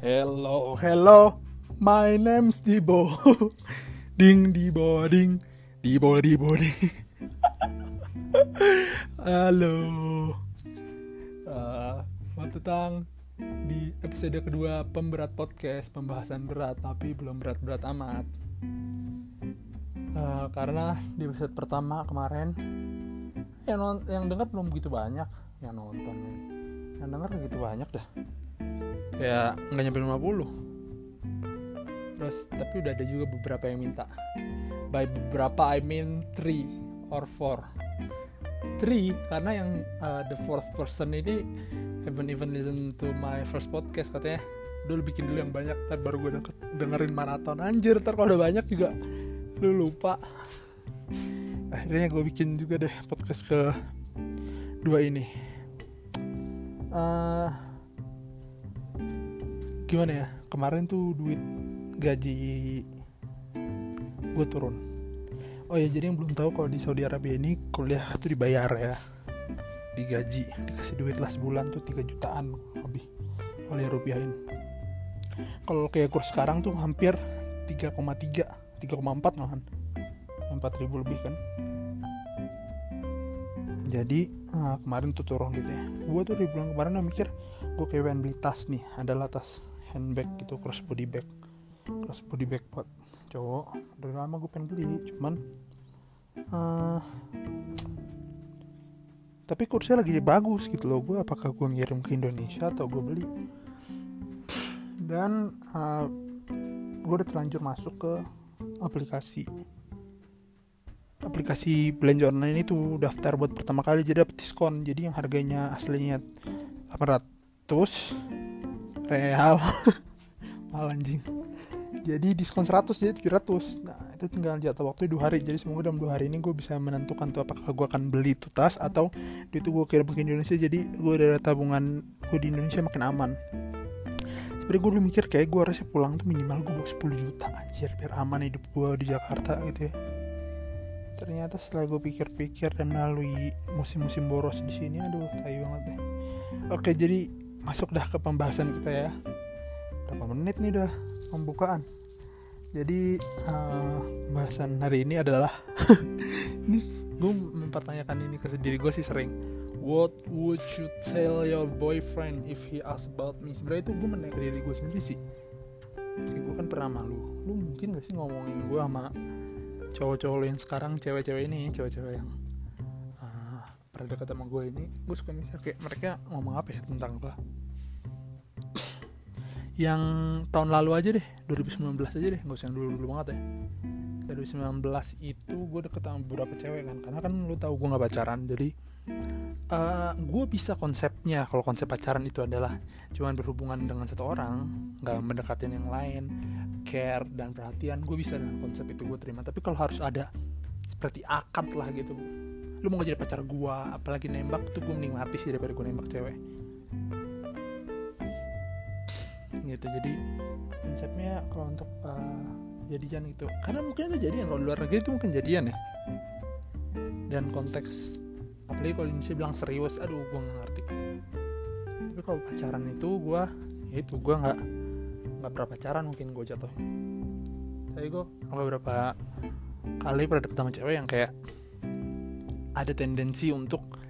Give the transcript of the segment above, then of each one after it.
Hello, hello, my name's Dibo. ding, Dibo, ding, Dibo, Dibo, ding. Halo. Uh, datang di episode kedua pemberat podcast, pembahasan berat tapi belum berat-berat amat. Uh, karena di episode pertama kemarin yang yang dengar belum begitu banyak yang nonton yang denger gitu banyak dah ya nggak nyampe 50 terus tapi udah ada juga beberapa yang minta. By beberapa I mean three or four. Three karena yang uh, the fourth person ini haven't even listen to my first podcast katanya. Dulu bikin dulu yang banyak ntar baru gue dengerin maraton. Anjir ntar kalau udah banyak juga lu lupa. Akhirnya gue bikin juga deh podcast ke dua ini. Uh, gimana ya kemarin tuh duit gaji gue turun. Oh ya jadi yang belum tahu kalau di Saudi Arabia ini kuliah tuh dibayar ya. Digaji dikasih duit lah sebulan tuh 3 jutaan lebih oleh rupiahin kalau kayak kurs sekarang tuh hampir 3,3 3,4 malahan. 4 ribu lebih kan. Jadi uh, kemarin tuh turun gitu ya. Gue tuh di bulan kemarin mikir gue kayak beli tas nih adalah tas handbag gitu cross body bag. Cross body bag buat cowok. Dari lama gue pengen beli cuman uh, tapi kursnya lagi bagus gitu loh. Gue apakah gue ngirim ke Indonesia atau gue beli? Dan uh, gue udah terlanjur masuk ke aplikasi. Aplikasi belanja online itu daftar buat pertama kali jadi dapat diskon. Jadi yang harganya aslinya 800 real mal anjing. Jadi diskon 100 jadi 700 nah itu tinggal jatuh waktu dua hari. Jadi semoga dalam dua hari ini gue bisa menentukan tuh apakah gue akan beli tuh tas atau itu gue kirim ke Indonesia. Jadi gue ada tabungan gue di Indonesia makin aman. Sebenernya gue dulu mikir kayak gue harusnya pulang tuh minimal gue bawa 10 juta anjir biar aman hidup gue di Jakarta gitu ya. Ternyata setelah gue pikir-pikir dan melalui musim-musim boros di sini aduh tayu banget deh. Oke jadi masuk dah ke pembahasan kita ya. Berapa menit nih udah pembukaan? Jadi uh, pembahasan hari ini adalah ini gue mempertanyakan ini ke diri gue sih sering. What would you tell your boyfriend if he ask about me? Sebenarnya itu gue menanya ke diri gue sendiri sih. Kayak gue kan pernah malu. Lu mungkin gak sih ngomongin gue sama cowok-cowok yang sekarang cewek-cewek ini cewek-cewek yang pernah dekat sama gue ini gue suka mikir kayak mereka ngomong apa ya tentang gue yang tahun lalu aja deh 2019 aja deh gak usah yang dulu dulu banget ya. 2019 itu gue deket sama beberapa cewek kan karena kan lu tahu gue nggak pacaran jadi uh, eh, gue bisa konsepnya. Kalau konsep pacaran itu adalah cuman berhubungan dengan satu orang nggak mendekatin yang lain care dan perhatian gue bisa dengan konsep itu gue terima. Tapi kalau harus ada seperti akad lah gitu lu mau jadi pacar gua apalagi nembak tuh gue menikmati sih daripada gue nembak cewek. Gitu jadi konsepnya kalau untuk uh, jadian itu. Karena mungkin itu jadian kalau luar negeri itu mungkin jadian ya. Dan konteks apalagi kalau Indonesia bilang serius aduh gue gak ngerti. Tapi kalau pacaran itu gue ya itu gue nggak nggak berapa pacaran mungkin gue jatuh tapi gue beberapa kali pernah dapet cewek yang kayak ada tendensi untuk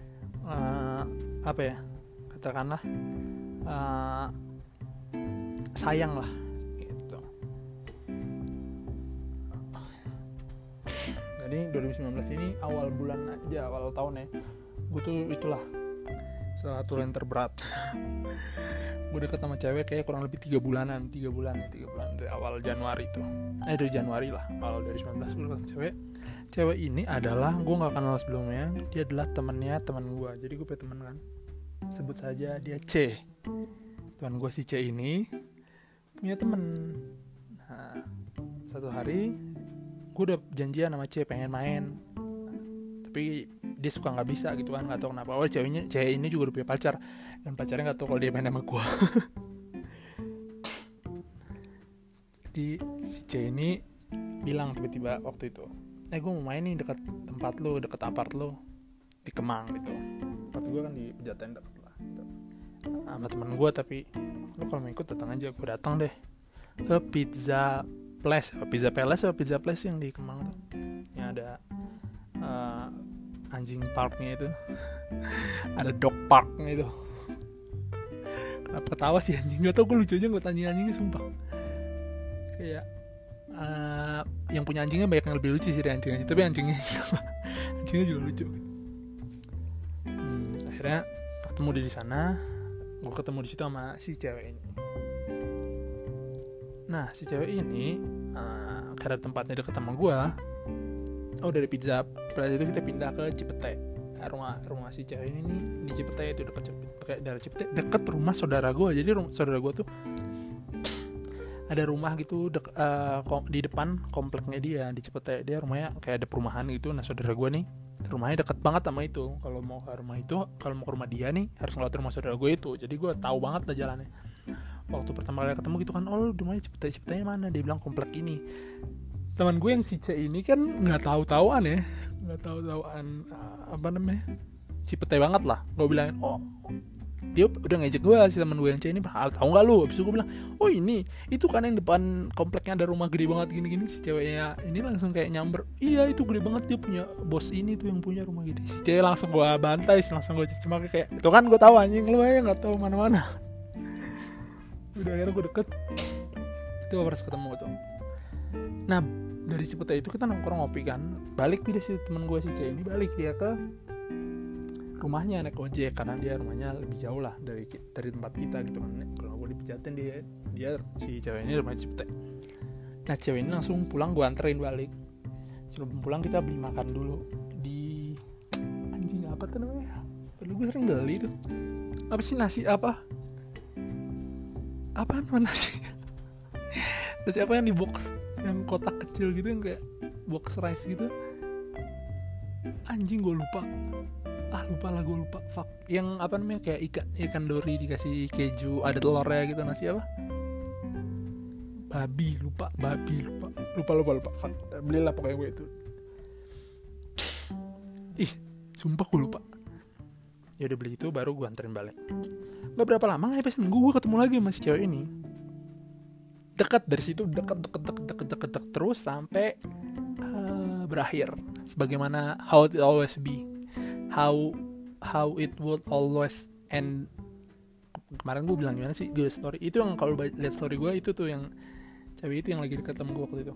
uh, apa ya katakanlah uh, sayang lah gitu. Jadi 2019 ini awal bulan aja awal tahun ya. Gue tuh itulah salah satu yang terberat. Gue deket sama cewek kayak kurang lebih tiga bulanan tiga bulan tiga bulan dari awal Januari itu eh dari Januari lah awal dari 19 gue sama cewek. Cewek ini adalah gue nggak kenal sebelumnya dia adalah temennya teman gue jadi gue punya temen kan. Sebut saja dia C. Teman gue si C ini punya temen nah satu hari gue udah janjian sama C pengen main tapi dia suka nggak bisa gitu kan nggak tahu kenapa. Oh ceweknya cewek ini juga udah punya pacar. Dan pacarnya nggak tahu kalau dia main sama gue di si C ini bilang tiba-tiba waktu itu eh gue mau main nih dekat tempat lo dekat apart lo di Kemang gitu. Tempat gue kan di Pejaten dekat lah gitu. sama temen gue tapi lu kalau mau ikut datang aja gue datang deh. Ke pizza place. Pizza palace atau pizza place yang di Kemang tuh? uh, anjing parknya itu. Ada dog parknya itu. Kenapa ketawa sih anjing? Gak tau gue lucu aja ngeliat anjing-anjingnya sumpah. Kayak uh, yang punya anjingnya banyak yang lebih lucu sih dari anjing-anjing tapi anjingnya juga anjingnya juga lucu. Hmm, akhirnya ketemu di sana. Gue ketemu di situ sama si cewek ini. Nah si cewek ini uh, karena tempatnya deket sama gue oh dari pizza place itu kita pindah ke Cipete. Rumah rumah si cewek ini nih di Cipete itu dekat Cipete dari Cipete deket rumah saudara gue jadi rumah saudara gue tuh ada rumah gitu dek, uh, di depan kompleknya dia di Cipete. Dia rumahnya kayak ada perumahan gitu. Nah saudara gue nih rumahnya deket banget sama itu. Kalau mau ke rumah itu kalau mau ke rumah dia nih harus ngelewat rumah saudara gue itu. Jadi gue tahu banget lah jalannya. Waktu pertama kali ketemu gitu kan oh rumahnya Cipete Cipete mana? Dia bilang komplek ini teman gue yang si C ini kan nggak tahu tahuan ya. Nggak tahu tahuan uh, apa namanya Cipete banget lah. Gue bilang oh dia udah ngajak gue si teman gue yang C ini. Hal tahu nggak lu? Abis itu gue bilang oh ini itu kan yang depan kompleknya ada rumah gede banget gini-gini. Si ceweknya ini langsung kayak nyamber iya itu gede banget dia punya bos ini tuh yang punya rumah gede. Si cewek langsung gue bantai langsung gue cuma kayak itu kan gue tahu anjing. Lu aja nggak tahu mana-mana. Udah akhirnya gue deket. Itu harus ketemu tuh nah dari Cipete itu kita nongkrong ngopi kan. Balik dia si teman gue si C ini balik dia ke rumahnya naik ojek karena dia rumahnya lebih jauh lah dari dari tempat kita gitu kan. Kalau gue dipijatin dia dia si cewek ini rumahnya Cipete nah cewek ini langsung pulang gue anterin balik. Sebelum pulang kita beli makan dulu. Di anjing apa tuh namanya? Dulu gue sering beli tuh. Apa sih nasi apa? Apa nama nasi? Nasi apa yang di box yang kotak kecil gitu yang kayak box rice gitu. Anjing gue lupa. Ah lupa lah gue lupa. Fuck. Yang apa namanya kayak ikan ikan dori dikasih keju ada telurnya gitu nasi apa? Babi lupa babi lupa. Lupa lupa lupa. Fuck. Belilah pokoknya gue itu. Ih sumpah gue lupa. Ya udah beli itu baru gue anterin balik. Nggak berapa lama nggak seminggu gue ketemu lagi sama si cewek ini dekat dari situ dekat dekat dekat dekat dekat deket terus sampai uh, berakhir. Sebagaimana how it always be. How how it would always end. Kemarin gue bilang gimana sih gue story. Itu yang kalau lihat story gue itu tuh yang cewek itu yang lagi deket sama gue waktu itu.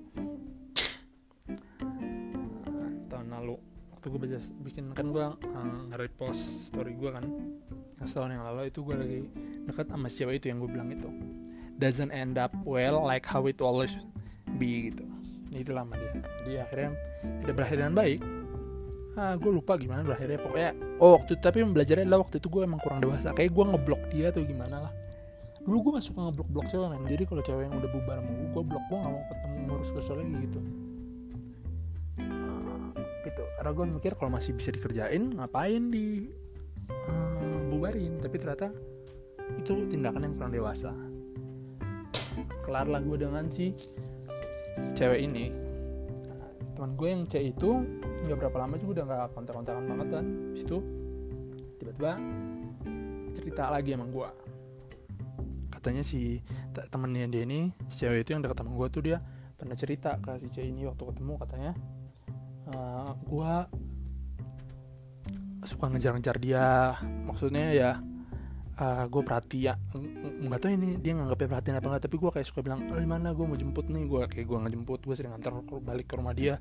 Tahun lalu. Waktu gue baca bikin kan gue uh, repost story gue kan. Setahun yang lalu itu gue lagi deket sama cewek itu yang gue bilang itu doesn't end up well like how it always be gitu. Itulah sama dia. Dia akhirnya udah berakhir dengan baik. Ah gue lupa gimana berakhirnya. Pokoknya oh waktu tapi belajarnya adalah waktu itu gue emang kurang dewasa. Kayak gue ngeblok dia atau gimana lah. Dulu gue gak suka ngeblok blok cewek men. Jadi kalau cewek yang udah bubar sama gue gue blok. Gue gak mau ketemu ngurus kesel lagi gitu. Uh, gitu. Karena gue mikir kalau masih bisa dikerjain ngapain di uh, bubarin. Tapi ternyata itu tindakan yang kurang dewasa kelar lah gue dengan si cewek ini. Teman gue yang C itu nggak berapa lama juga udah nggak kontak-kontakan banget kan. Situ tiba-tiba cerita lagi emang gue katanya si temennya dia ini si cewek itu yang dekat sama gue tuh dia pernah cerita ke si C ini waktu ketemu katanya uh, gue suka ngejar-ngejar dia. Maksudnya ya uh, gue perhatian nggak tahu ini dia nganggapnya perhatian apa enggak tapi gue kayak suka bilang oh, mana gue mau jemput nih? Gue kayak gue ngejemput gue sering antar balik ke rumah dia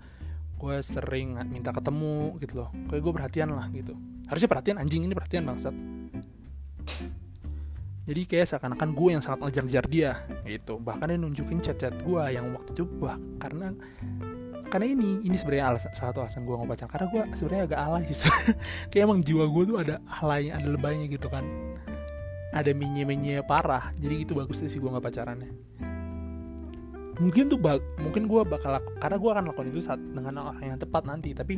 gue sering minta ketemu gitu loh. Kayak gue perhatian lah gitu. Harusnya perhatian anjing ini perhatian bangsat. Jadi kayak seakan-akan gue yang sangat ngejar-ngejar dia gitu. Bahkan dia nunjukin chat-chat gue yang waktu itu wah karena karena ini ini sebenarnya alasan satu alasan gue nggak karena gue sebenarnya agak alay sih. Kayak emang jiwa gue tuh ada alaynya ada lebaynya gitu kan ada minye-minye parah. Jadi gitu bagus sih gue nggak pacarannya. Mungkin tuh bak mungkin gue bakal karena gue akan lakukan itu saat dengan orang yang tepat nanti. Tapi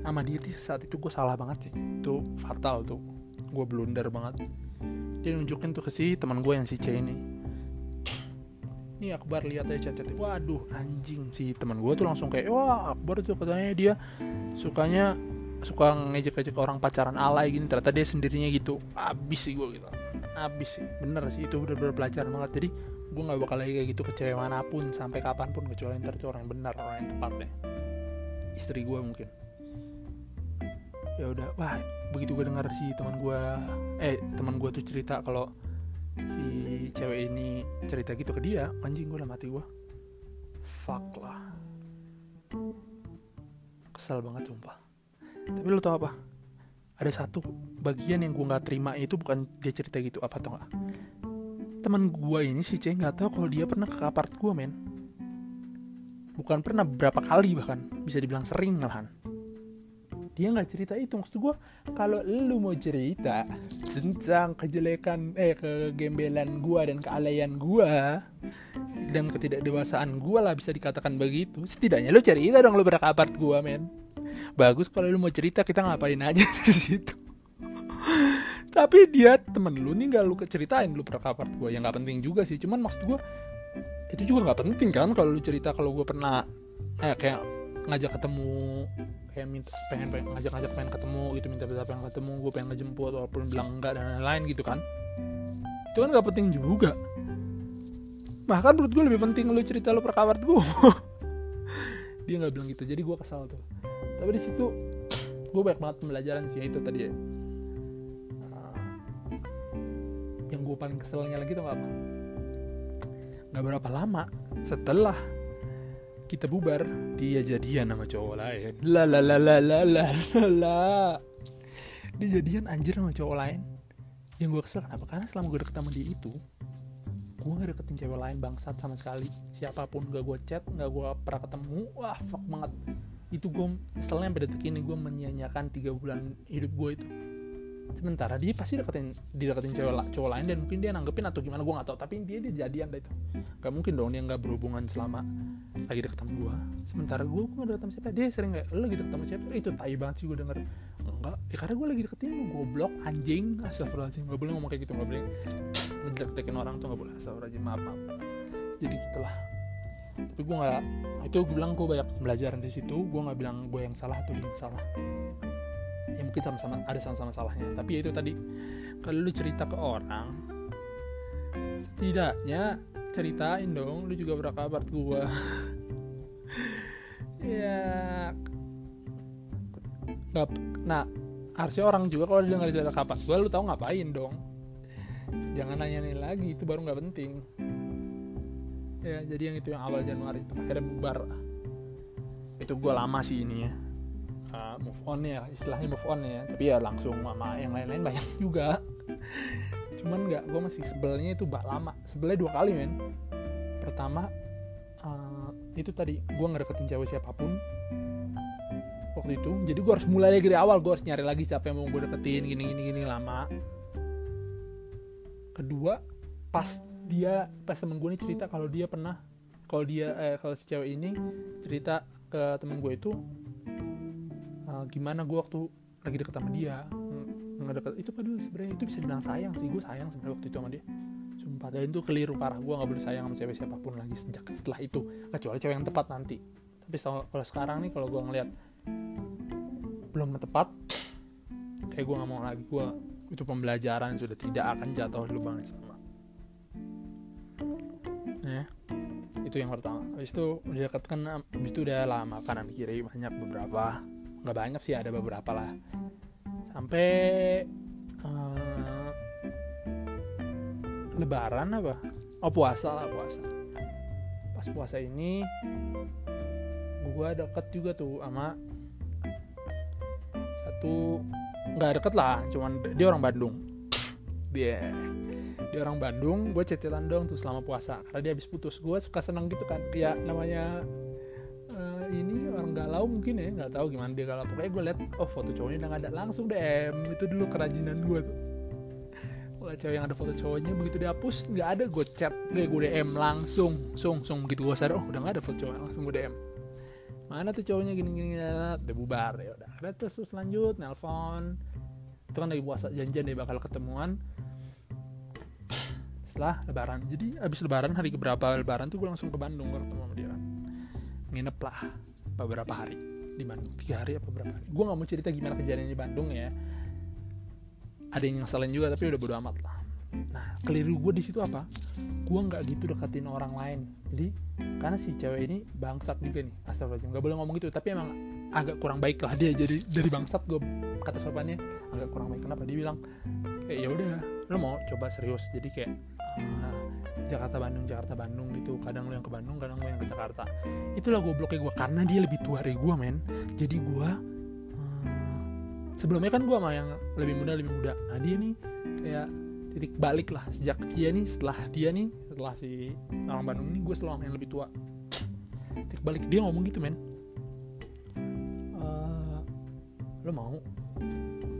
sama dia tuh saat itu gue salah banget sih. Itu fatal tuh. Gue blunder banget. Dia nunjukin tuh ke si teman gue yang si C ini. Ini Akbar lihat aja chat waduh anjing. Si teman gue tuh langsung kayak wah Akbar tuh katanya dia sukanya suka ngejek-ngejek orang pacaran alay gini ternyata dia sendirinya gitu. Abis sih gue gitu. Abis sih bener sih itu udah bener pelajaran banget. Jadi gue nggak bakal lagi kayak gitu ke cewek mana pun sampai kapan pun kecuali ntar itu orang yang benar orang yang tepat deh. Istri gue mungkin. Ya udah wah begitu gue dengar si teman gue eh teman gue tuh cerita kalau si cewek ini cerita gitu ke dia anjing gue lah mati gue fuck lah. Kesel banget sumpah tapi lo tau apa? Ada satu bagian yang gue nggak terima itu bukan dia cerita gitu apa tau gak teman gue ini si C nggak tahu kalau dia pernah ke apart gue men. Bukan pernah berapa kali bahkan. Bisa dibilang sering malahan. Dia nggak cerita itu. Maksud gue kalau lu mau cerita tentang kejelekan eh kegembelan gue dan kealayan gue dan ketidakdewasaan gue lah bisa dikatakan begitu. Setidaknya lu cerita dong lu berkabar gue men bagus kalau lu mau cerita kita ngapain aja di situ. Tapi dia temen lu nih gak lu ceritain lu pernah kabar gue yang nggak penting juga sih. Cuman maksud gue itu juga nggak penting kan kalau lu cerita kalau gue pernah eh, kayak ngajak ketemu kayak minta pengen, pengen ngajak ngajak pengen ketemu gitu minta minta pengen ketemu gue pengen ngejemput walaupun bilang enggak dan lain-lain gitu kan. Itu kan nggak penting juga. Bahkan menurut gue lebih penting lu cerita lu perkabar gue dia nggak bilang gitu. Jadi gue kesal tuh tapi di situ gue banyak banget pembelajaran sih itu tadi ya. Uh, yang gue paling keselnya lagi tuh gak apa? Nggak berapa lama setelah kita bubar dia jadian sama cowok lain. La la la la la la la dia jadian anjir sama cowok lain. Yang gue kesel kenapa karena selama gue deket sama dia itu gue gak deketin cewek lain bangsat sama sekali. Siapa pun gak gue chat gak gue pernah ketemu wah fuck banget itu gue keselnya sampai detik ini gue menyanyiakan tiga bulan hidup gue itu. Sementara dia pasti deketin dideketin cewek cowok lain dan mungkin dia nanggepin atau gimana gue nggak tahu. Tapi dia dia jadian deh itu. Gak mungkin dong dia nggak berhubungan selama lagi deket sama gue sementara gue gue deket sama siapa? Dia sering kayak lagi deket sama siapa? Itu tai banget sih gue denger. Enggak ya karena gue lagi deketin lu goblok anjing. Astagfirullahaladzim gak boleh ngomong kayak gitu gak boleh. Ngejelek orang tuh gak boleh. Astagfirullahaladzim maaf maaf. Jadi gitulah tapi gue nggak itu gue bilang gue banyak belajar di situ gue nggak bilang gue yang salah atau dia yang salah. Ya mungkin sama-sama ada sama-sama salahnya. Tapi ya itu tadi kalau lu cerita ke orang setidaknya ceritain dong lu juga berkabar gue ya nggak nah harusnya orang juga kalau dia nggak cerita kapan gue lu tahu ngapain dong. Jangan nanya nih lagi itu baru nggak penting ya jadi yang itu yang awal Januari itu akhirnya bubar. Itu gue lama sih ini ya. Uh, move on ya istilahnya move on ya. Tapi ya langsung sama yang lain-lain banyak juga. Cuman nggak gue masih sebelnya itu bak lama. Sebelnya dua kali men. Pertama uh, itu tadi gue ngedeketin cewek siapa pun. Waktu itu jadi gue harus mulai dari awal. Gue harus nyari lagi siapa yang mau gue deketin gini gini gini lama. Kedua pas dia pas temen gue ini cerita kalau dia pernah kalau dia eh kalau si cewek ini cerita ke temen gue itu uh, gimana gue waktu lagi deket sama dia ngedeket itu padahal sebenarnya itu bisa bilang sayang sih gue sayang sebenarnya waktu itu sama dia. Sumpah dan itu keliru parah gue nggak boleh sayang sama cewek siapa pun lagi sejak setelah itu kecuali cewek yang tepat nanti. Tapi kalau sekarang nih kalau gue ngeliat belum tepat kayak gue nggak mau lagi gue itu pembelajaran sudah tidak akan jatuh lubang yang sama ya itu yang pertama. Habis itu udah deket kan habis itu udah lama kanan kiri banyak beberapa nggak banyak sih ada beberapa lah. Sampai uh, lebaran apa? Oh puasa lah puasa. Pas puasa ini gue deket juga tuh sama satu nggak deket lah cuman dia orang Bandung. Dia dia orang Bandung gue cecetan dong tuh selama puasa karena dia habis putus. Gue suka seneng gitu kan ya namanya uh, ini orang galau mungkin ya nggak tahu gimana dia galau. Pokoknya gue liat oh foto cowoknya udah gak ada langsung DM itu dulu kerajinan gue tuh. Kalau cewek yang ada foto cowoknya begitu dihapus nggak ada gue chat gue gue DM langsung sung sung begitu gue sadar oh udah gak ada foto cowok langsung gue DM mana tuh cowoknya gini gini udah bubar ya udah. Terus, terus lanjut nelpon. Itu kan lagi puasa janjian deh bakal ketemuan setelah lebaran. Jadi abis lebaran hari keberapa lebaran tuh gue langsung ke Bandung gue ketemu sama dia. Nginep lah beberapa hari di Bandung. Tiga hari apa berapa hari? Gue nggak mau cerita gimana kejadian di Bandung ya. Ada yang ngeselin juga tapi udah bodo amat lah nah keliru gue di situ apa? Gue nggak gitu deketin orang lain. Jadi karena si cewek ini bangsat juga nih. Astagfirullahaladzim nggak boleh ngomong gitu. Tapi emang agak kurang baik lah dia. Jadi dari bangsat gue kata sopannya agak kurang baik. Kenapa? Dia bilang kayak ya udah lo mau coba serius. Jadi kayak uh, Jakarta Bandung Jakarta Bandung gitu. Kadang lo yang ke Bandung kadang lo yang ke Jakarta. Itulah gobloknya gue karena dia lebih tua dari gue men. Jadi gue hmm, sebelumnya kan gue sama yang lebih muda lebih muda. Nah dia nih kayak titik balik lah sejak dia nih setelah dia nih setelah si orang Bandung ini gue selalu yang lebih tua. Titik balik dia ngomong gitu men. Uh, lo mau?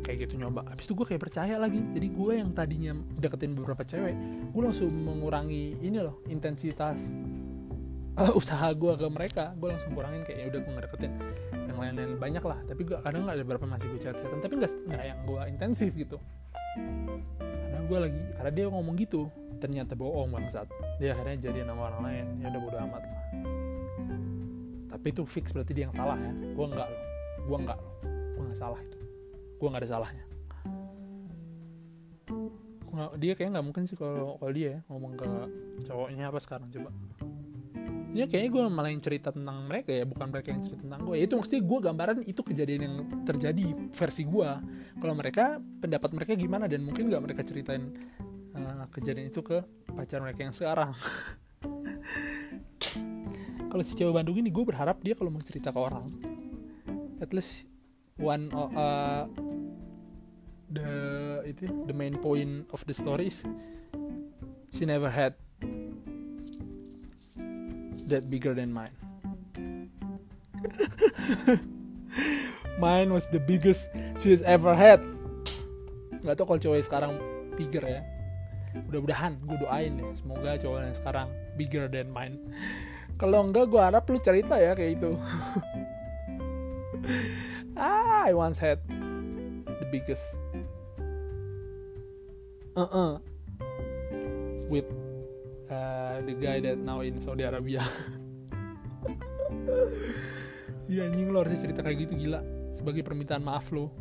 Kayak gitu nyoba. Habis itu gue kayak percaya lagi. Jadi gue yang tadinya deketin beberapa cewek gue langsung mengurangi ini loh intensitas uh, usaha gue ke mereka. Gue langsung kurangin kayak ya udah gue nggak deketin yang lain-lain banyak lah. Tapi gue kadang nggak ada berapa masih gue chat tapi nggak nggak yang gue intensif gitu karena gue lagi karena dia ngomong gitu ternyata bohong bangsat. Dia akhirnya jadi nama orang lain ya udah bodo amat lah. Tapi itu fix berarti dia yang salah ya. Gue nggak loh gue nggak loh. Gue nggak salah itu. Gue nggak ada salahnya. Dia kayak nggak mungkin sih kalau kalau dia ya, ngomong ke cowoknya apa sekarang coba ini kayaknya gue malah yang cerita tentang mereka ya bukan mereka yang cerita tentang gue ya, itu maksudnya gue gambaran itu kejadian yang terjadi versi gue kalau mereka pendapat mereka gimana? Dan mungkin gak mereka ceritain uh, kejadian itu ke pacar mereka yang sekarang. Kalau si cewek Bandung ini gue berharap dia kalau mau cerita ke orang at least one uh, the itu the main point of the story is she never had that bigger than mine. mine was the biggest she's ever had. Gak tau kalau cowok sekarang bigger ya. Mudah-mudahan gue doain ya. Semoga cowok yang sekarang bigger than mine. Kalau enggak gue harap lu cerita ya kayak itu. ah, I once had the biggest uh -uh. with uh, the guy that now in Saudi Arabia. Iya anjing lo harusnya cerita kayak gitu gila. Sebagai permintaan maaf lo.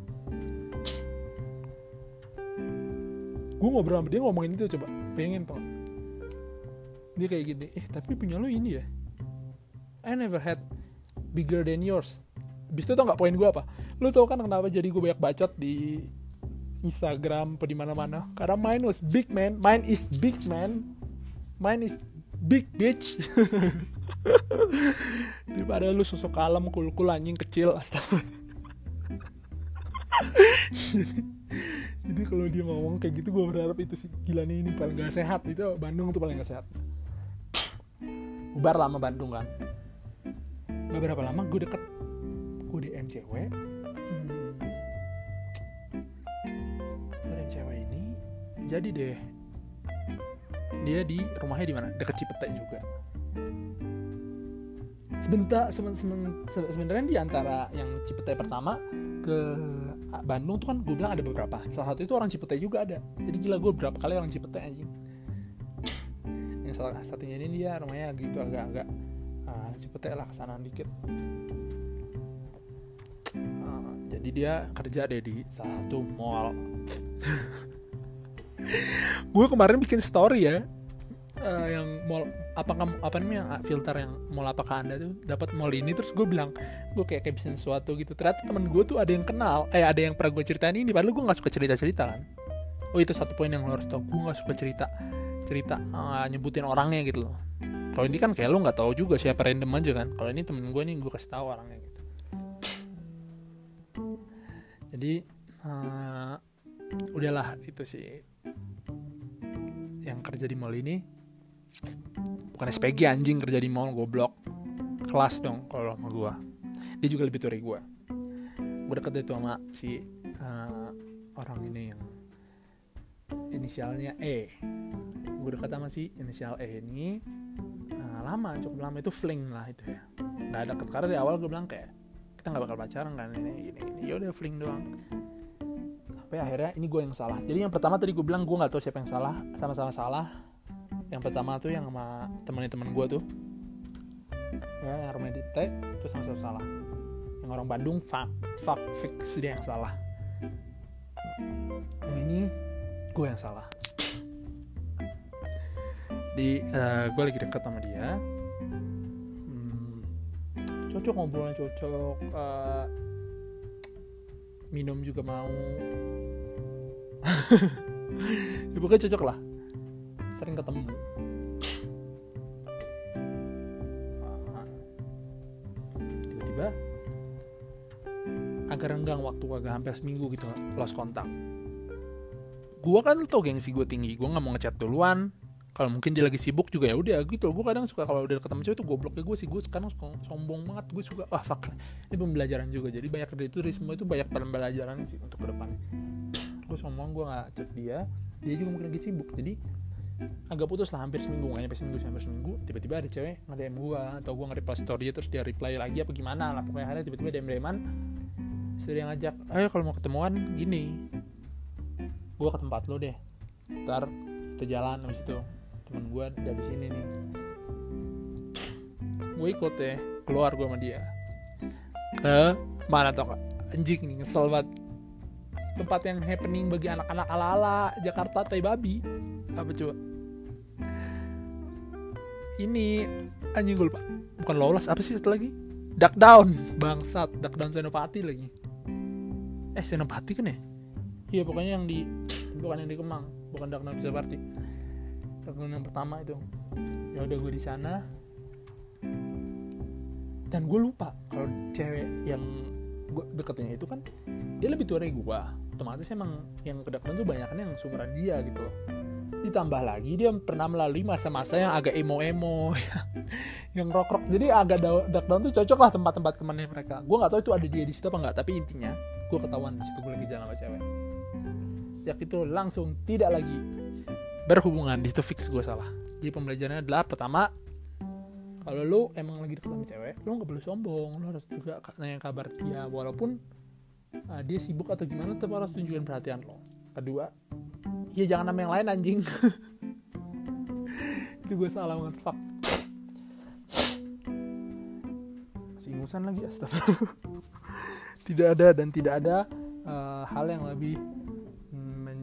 Gue ngobrol sama dia ngomongin itu coba. Pengen tau Dia kayak gini Eh tapi punya lo ini ya? I never had bigger than yours. Bis itu tau gak poin gue apa? Lo tau kan kenapa jadi gue banyak bacot di Instagram apa di mana-mana? Karena mine was big man. Mine is big man mine is big bitch. Daripada lu sosok kalem kul-kul anjing kecil astaga. Jadi, jadi kalau dia ngomong kayak gitu gue berharap itu sih gila nih ini paling gak sehat. Itu Bandung tuh paling gak sehat. Bubar lama Bandung kan. Beberapa lama gue deket. Gue DM cewek. Jadi deh dia di rumahnya di mana? Dekat Cipete juga. Sebentar semen, sebenarnya di antara yang Cipete pertama ke Bandung tuh kan gue bilang ada beberapa. Salah satu itu orang Cipete juga ada. Jadi gila gue berapa kali orang Cipete aja yang salah satunya ini dia rumahnya gitu agak-agak uh, Cipete lah ke sana dikit. Jadi dia kerja deh di satu mall. Gue kemarin bikin story ya uh, yang mall apa kamu apa namanya filter yang mall apakah anda tuh dapat mall ini? Terus gue bilang gue kayak bisa sesuatu gitu. Ternyata temen gue tuh ada yang kenal eh ada yang pernah gue ceritain ini padahal gue nggak suka cerita cerita kan. Oh itu satu poin yang lo harus tau gue nggak suka cerita cerita uh, nyebutin orangnya gitu loh. Kalau ini kan kayak lo nggak tahu juga siapa random aja kan. Kalau ini temen gue nih gue kasih tahu orangnya gitu. Jadi uh, udahlah itu sih yang kerja di mall ini bukan SPG anjing kerja di mall goblok. Kelas dong kalau sama gue dia juga lebih tua dari gue gue deket itu sama si uh, orang ini yang inisialnya E. Gue deket sama si inisial E ini uh, lama cukup lama. Itu fling lah itu ya. Nggak ada karena di awal gue bilang kayak kita nggak bakal pacaran kan ini ini, ini. ya udah fling doang. Sampai akhirnya ini gue yang salah. Jadi yang pertama tadi gue bilang gue nggak tahu siapa yang salah sama-sama salah yang pertama tuh yang sama temen-temen gue tuh. Ya yang rumahnya di T itu sama-sama salah? Yang orang Bandung fuck, fuck fix dia yang salah. Yang ini gue yang salah. Di uh, gue lagi deket sama dia. Hmm, cocok ngobrolnya cocok uh, minum juga mau. Ya pokoknya cocok lah sering ketemu. Tiba-tiba agak renggang waktu agak hampir seminggu gitu lost kontak. Gue kan tau gengsi gue tinggi gue nggak mau ngechat duluan. Kalau mungkin dia lagi sibuk juga ya udah gitu. Gue kadang suka kalau udah ketemu cewek tuh gobloknya gue sih. Gue sekarang sombong banget. Gue suka wah fuck. Ini pembelajaran juga. Jadi banyak dari itu dari semua itu banyak pembelajaran sih untuk ke depan gue sombong gue nggak chat dia. Dia juga mungkin lagi sibuk. Jadi agak putus lah hampir seminggu nggak nyampe seminggu hampir seminggu. Tiba-tiba ada cewek nge-DM gue atau gue nge-reply story terus dia reply lagi apa gimana lah pokoknya hari tiba-tiba DM DM-an istri yang ngajak ayo kalau mau ketemuan gini. Gue ke tempat lo deh ntar kita jalan habis itu. Temen gue dari sini nih. Gue ikut ya keluar gue sama dia. Ke mana tau anjing nih ngesel banget. Tempat yang happening bagi anak-anak ala-ala Jakarta tai babi. Apa coba ini anjing gue lupa. Bukan lolos apa sih satu lagi? Duck down. Bangsat duck down senopati lagi. Eh senopati kan ya? Iya pokoknya yang di bukan yang di Kemang. Bukan duck down senopati. Duck yang pertama itu. Ya udah gue di sana. Dan gue lupa kalau cewek yang gue deketin itu kan dia lebih tua dari gue otomatis emang yang kedekatan tuh banyak yang sumuran dia gitu. loh ditambah lagi dia pernah melalui masa-masa yang agak emo-emo yang rock-rock. Jadi agak dark down tuh cocok lah tempat-tempat temannya mereka. Gue nggak tahu itu ada dia di situ apa nggak tapi intinya gue ketahuan di situ gue lagi jalan sama cewek. Sejak itu langsung tidak lagi berhubungan itu fix gue salah. Jadi pembelajarannya adalah pertama kalau lu emang lagi deket sama cewek lu nggak perlu sombong. Lu harus juga nanya kabar dia walaupun uh, dia sibuk atau gimana tetap harus tunjukin perhatian lo. Kedua ya jangan nama yang lain anjing. Itu gue salah banget fuck. Masih ingusan lagi astaga. Tidak ada dan tidak ada uh, hal yang lebih men,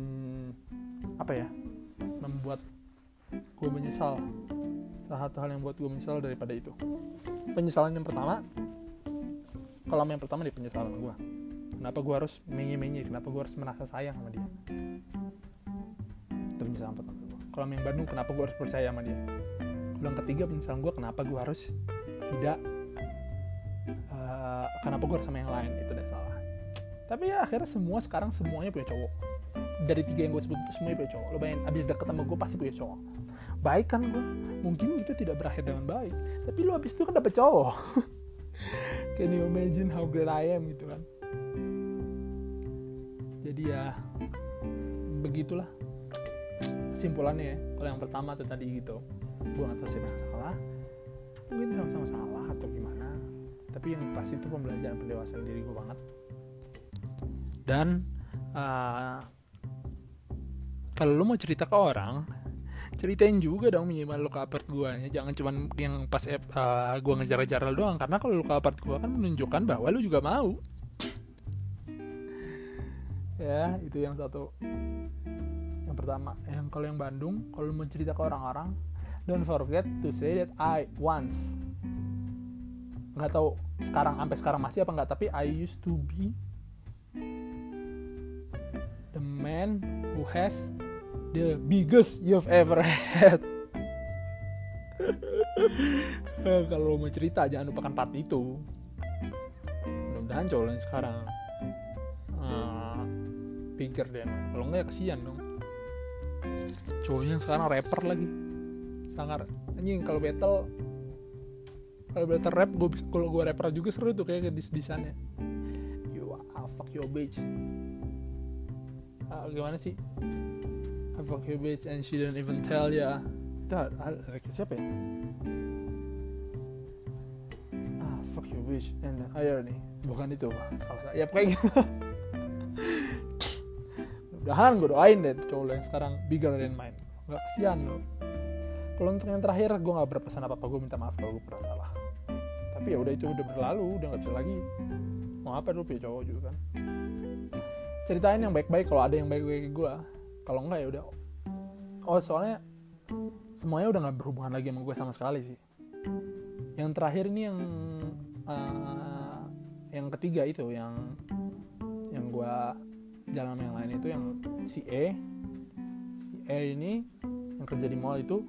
apa ya membuat gue menyesal. Salah satu hal yang buat gue menyesal daripada itu. Penyesalan yang pertama kalau yang pertama di penyesalan gue kenapa gue harus menye-menye? Kenapa gue harus merasa sayang sama dia penyesalan pertama gue kalau yang Bandung kenapa gue harus percaya sama dia? Yang ketiga penyesalan gue kenapa gue harus tidak uh, kenapa gue harus sama yang lain? Itu udah salah. Tapi ya akhirnya semua sekarang semuanya punya cowok. Dari tiga yang gue sebut itu semuanya punya cowok. Lo bayangin abis deket sama gue pasti punya cowok. Baik kan gue mungkin itu tidak berakhir dengan baik. Tapi lo abis itu kan dapet cowok. Can you imagine how great I am gitu kan? Jadi ya begitulah kesimpulannya ya. Kalau yang pertama tuh tadi gitu. Gue gak tahu siapa yang salah. Mungkin sama-sama salah atau gimana. Tapi yang pasti itu pembelajaran pendewasaan diri gue banget. Dan uh, kalau lo mau cerita ke orang ceritain juga dong minimal lo ke apart gue ya jangan cuman yang pas uh, gue ngejar-ngejar lo doang. Karena kalau lo ke apart gue kan menunjukkan bahwa lo juga mau. Ya itu yang satu pertama. Yang kalau yang Bandung kalau mau cerita ke orang-orang don't forget to say that I once. Nggak tahu sekarang sampai sekarang masih apa nggak tapi I used to be the man who has the biggest you've ever had. Kalau mau cerita jangan lupakan part itu. Mudah-mudahan cowok sekarang uh, deh kalau enggak ya kesian dong cowoknya sekarang rapper lagi. Sangar. Anjing kalau battle kalau battle rap gue kalau gue rapper juga seru tuh kayak dis disannya. You ah, fuck your bitch. Uh, gimana sih? I fuck your bitch and she didn't even tell ya. Ada siapa ya? Ah fuck your bitch. And ayo bukan itu salah ya kayak gitu mudahan gue doain deh cowok yang sekarang bigger than mine. Gak kesian loh kalau untuk yang terakhir gue gak berpesan apa apa gue minta maaf kalau gue pernah salah. Tapi ya udah itu udah berlalu udah nggak bisa lagi. Mau apa dulu punya cowok juga kan? Ceritain yang baik-baik kalau ada yang baik-baik gue kalau enggak ya udah. Oh soalnya semuanya udah nggak berhubungan lagi sama gue sama sekali sih. Yang terakhir ini yang uh, yang ketiga itu yang yang gue jalan yang lain itu yang si E si E ini yang kerja di mall itu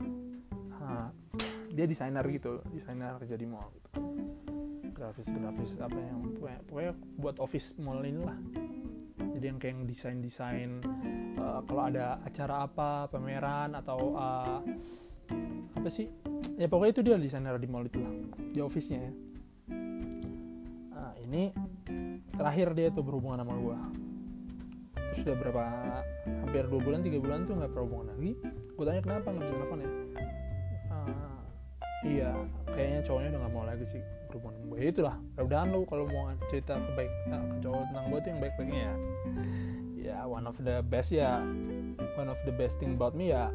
uh, dia desainer gitu desainer kerja di mall gitu. Grafis grafis apa yang pokoknya, pokoknya buat office mall ini lah jadi yang kayak desain desain uh, kalau ada acara apa pameran atau uh, apa sih? Ya pokoknya itu dia desainer di mall itu lah di office-nya ya. Nah, ini terakhir dia tuh berhubungan sama gue terus udah berapa hampir dua bulan tiga bulan tuh nggak berhubungan lagi. Gue tanya kenapa nggak bisa telepon ya? Uh, iya kayaknya cowoknya udah nggak mau lagi sih berhubungan sama gue ya itulah udahan lu kalau mau cerita ke baik nah, ke cowok tentang gue tuh yang baik-baiknya ya. Ya one of the best ya one of the best thing about me ya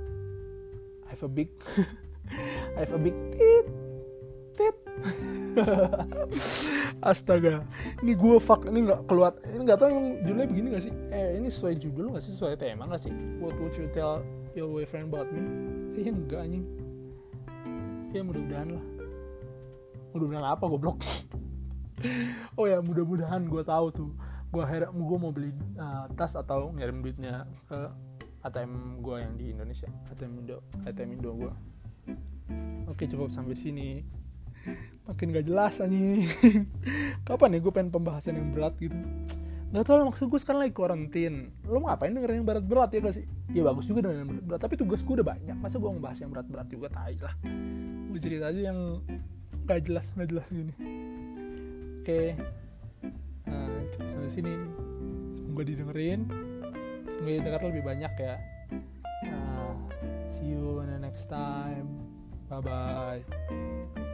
I have a big I have a big tit astaga. Ini gue fuck ini nggak keluar ini nggak tahu yang judulnya begini gak sih? Eh ini sesuai judul nggak sih? Sesuai tema nggak sih? What would you tell your boyfriend about me? Iya enggak anjing. Ya mudah-mudahan lah. Mudah-mudahan apa goblok? Oh ya mudah-mudahan gue tahu tuh. Gue heran gue mau beli uh, tas atau ngirim duitnya ke ATM gue yang di Indonesia. ATM Indo ATM Indo gue oke cukup sampai sini makin gak jelas nih kapan ya gue pengen pembahasan yang berat gitu? Gak tau lah maksud gue sekarang lagi karantin Lo mau ngapain dengerin yang berat-berat ya gak sih? Ya bagus juga dengerin yang berat-berat Tapi tugas gue udah banyak. Masa gue mau bahas yang berat-berat juga? Tai lah. Gue cerita aja yang gak jelas Gak jelas gini. Oke. Nah, Sampai sini. Semoga didengerin. Semoga didengar lebih banyak ya. Nah, See you in the next time. Bye-bye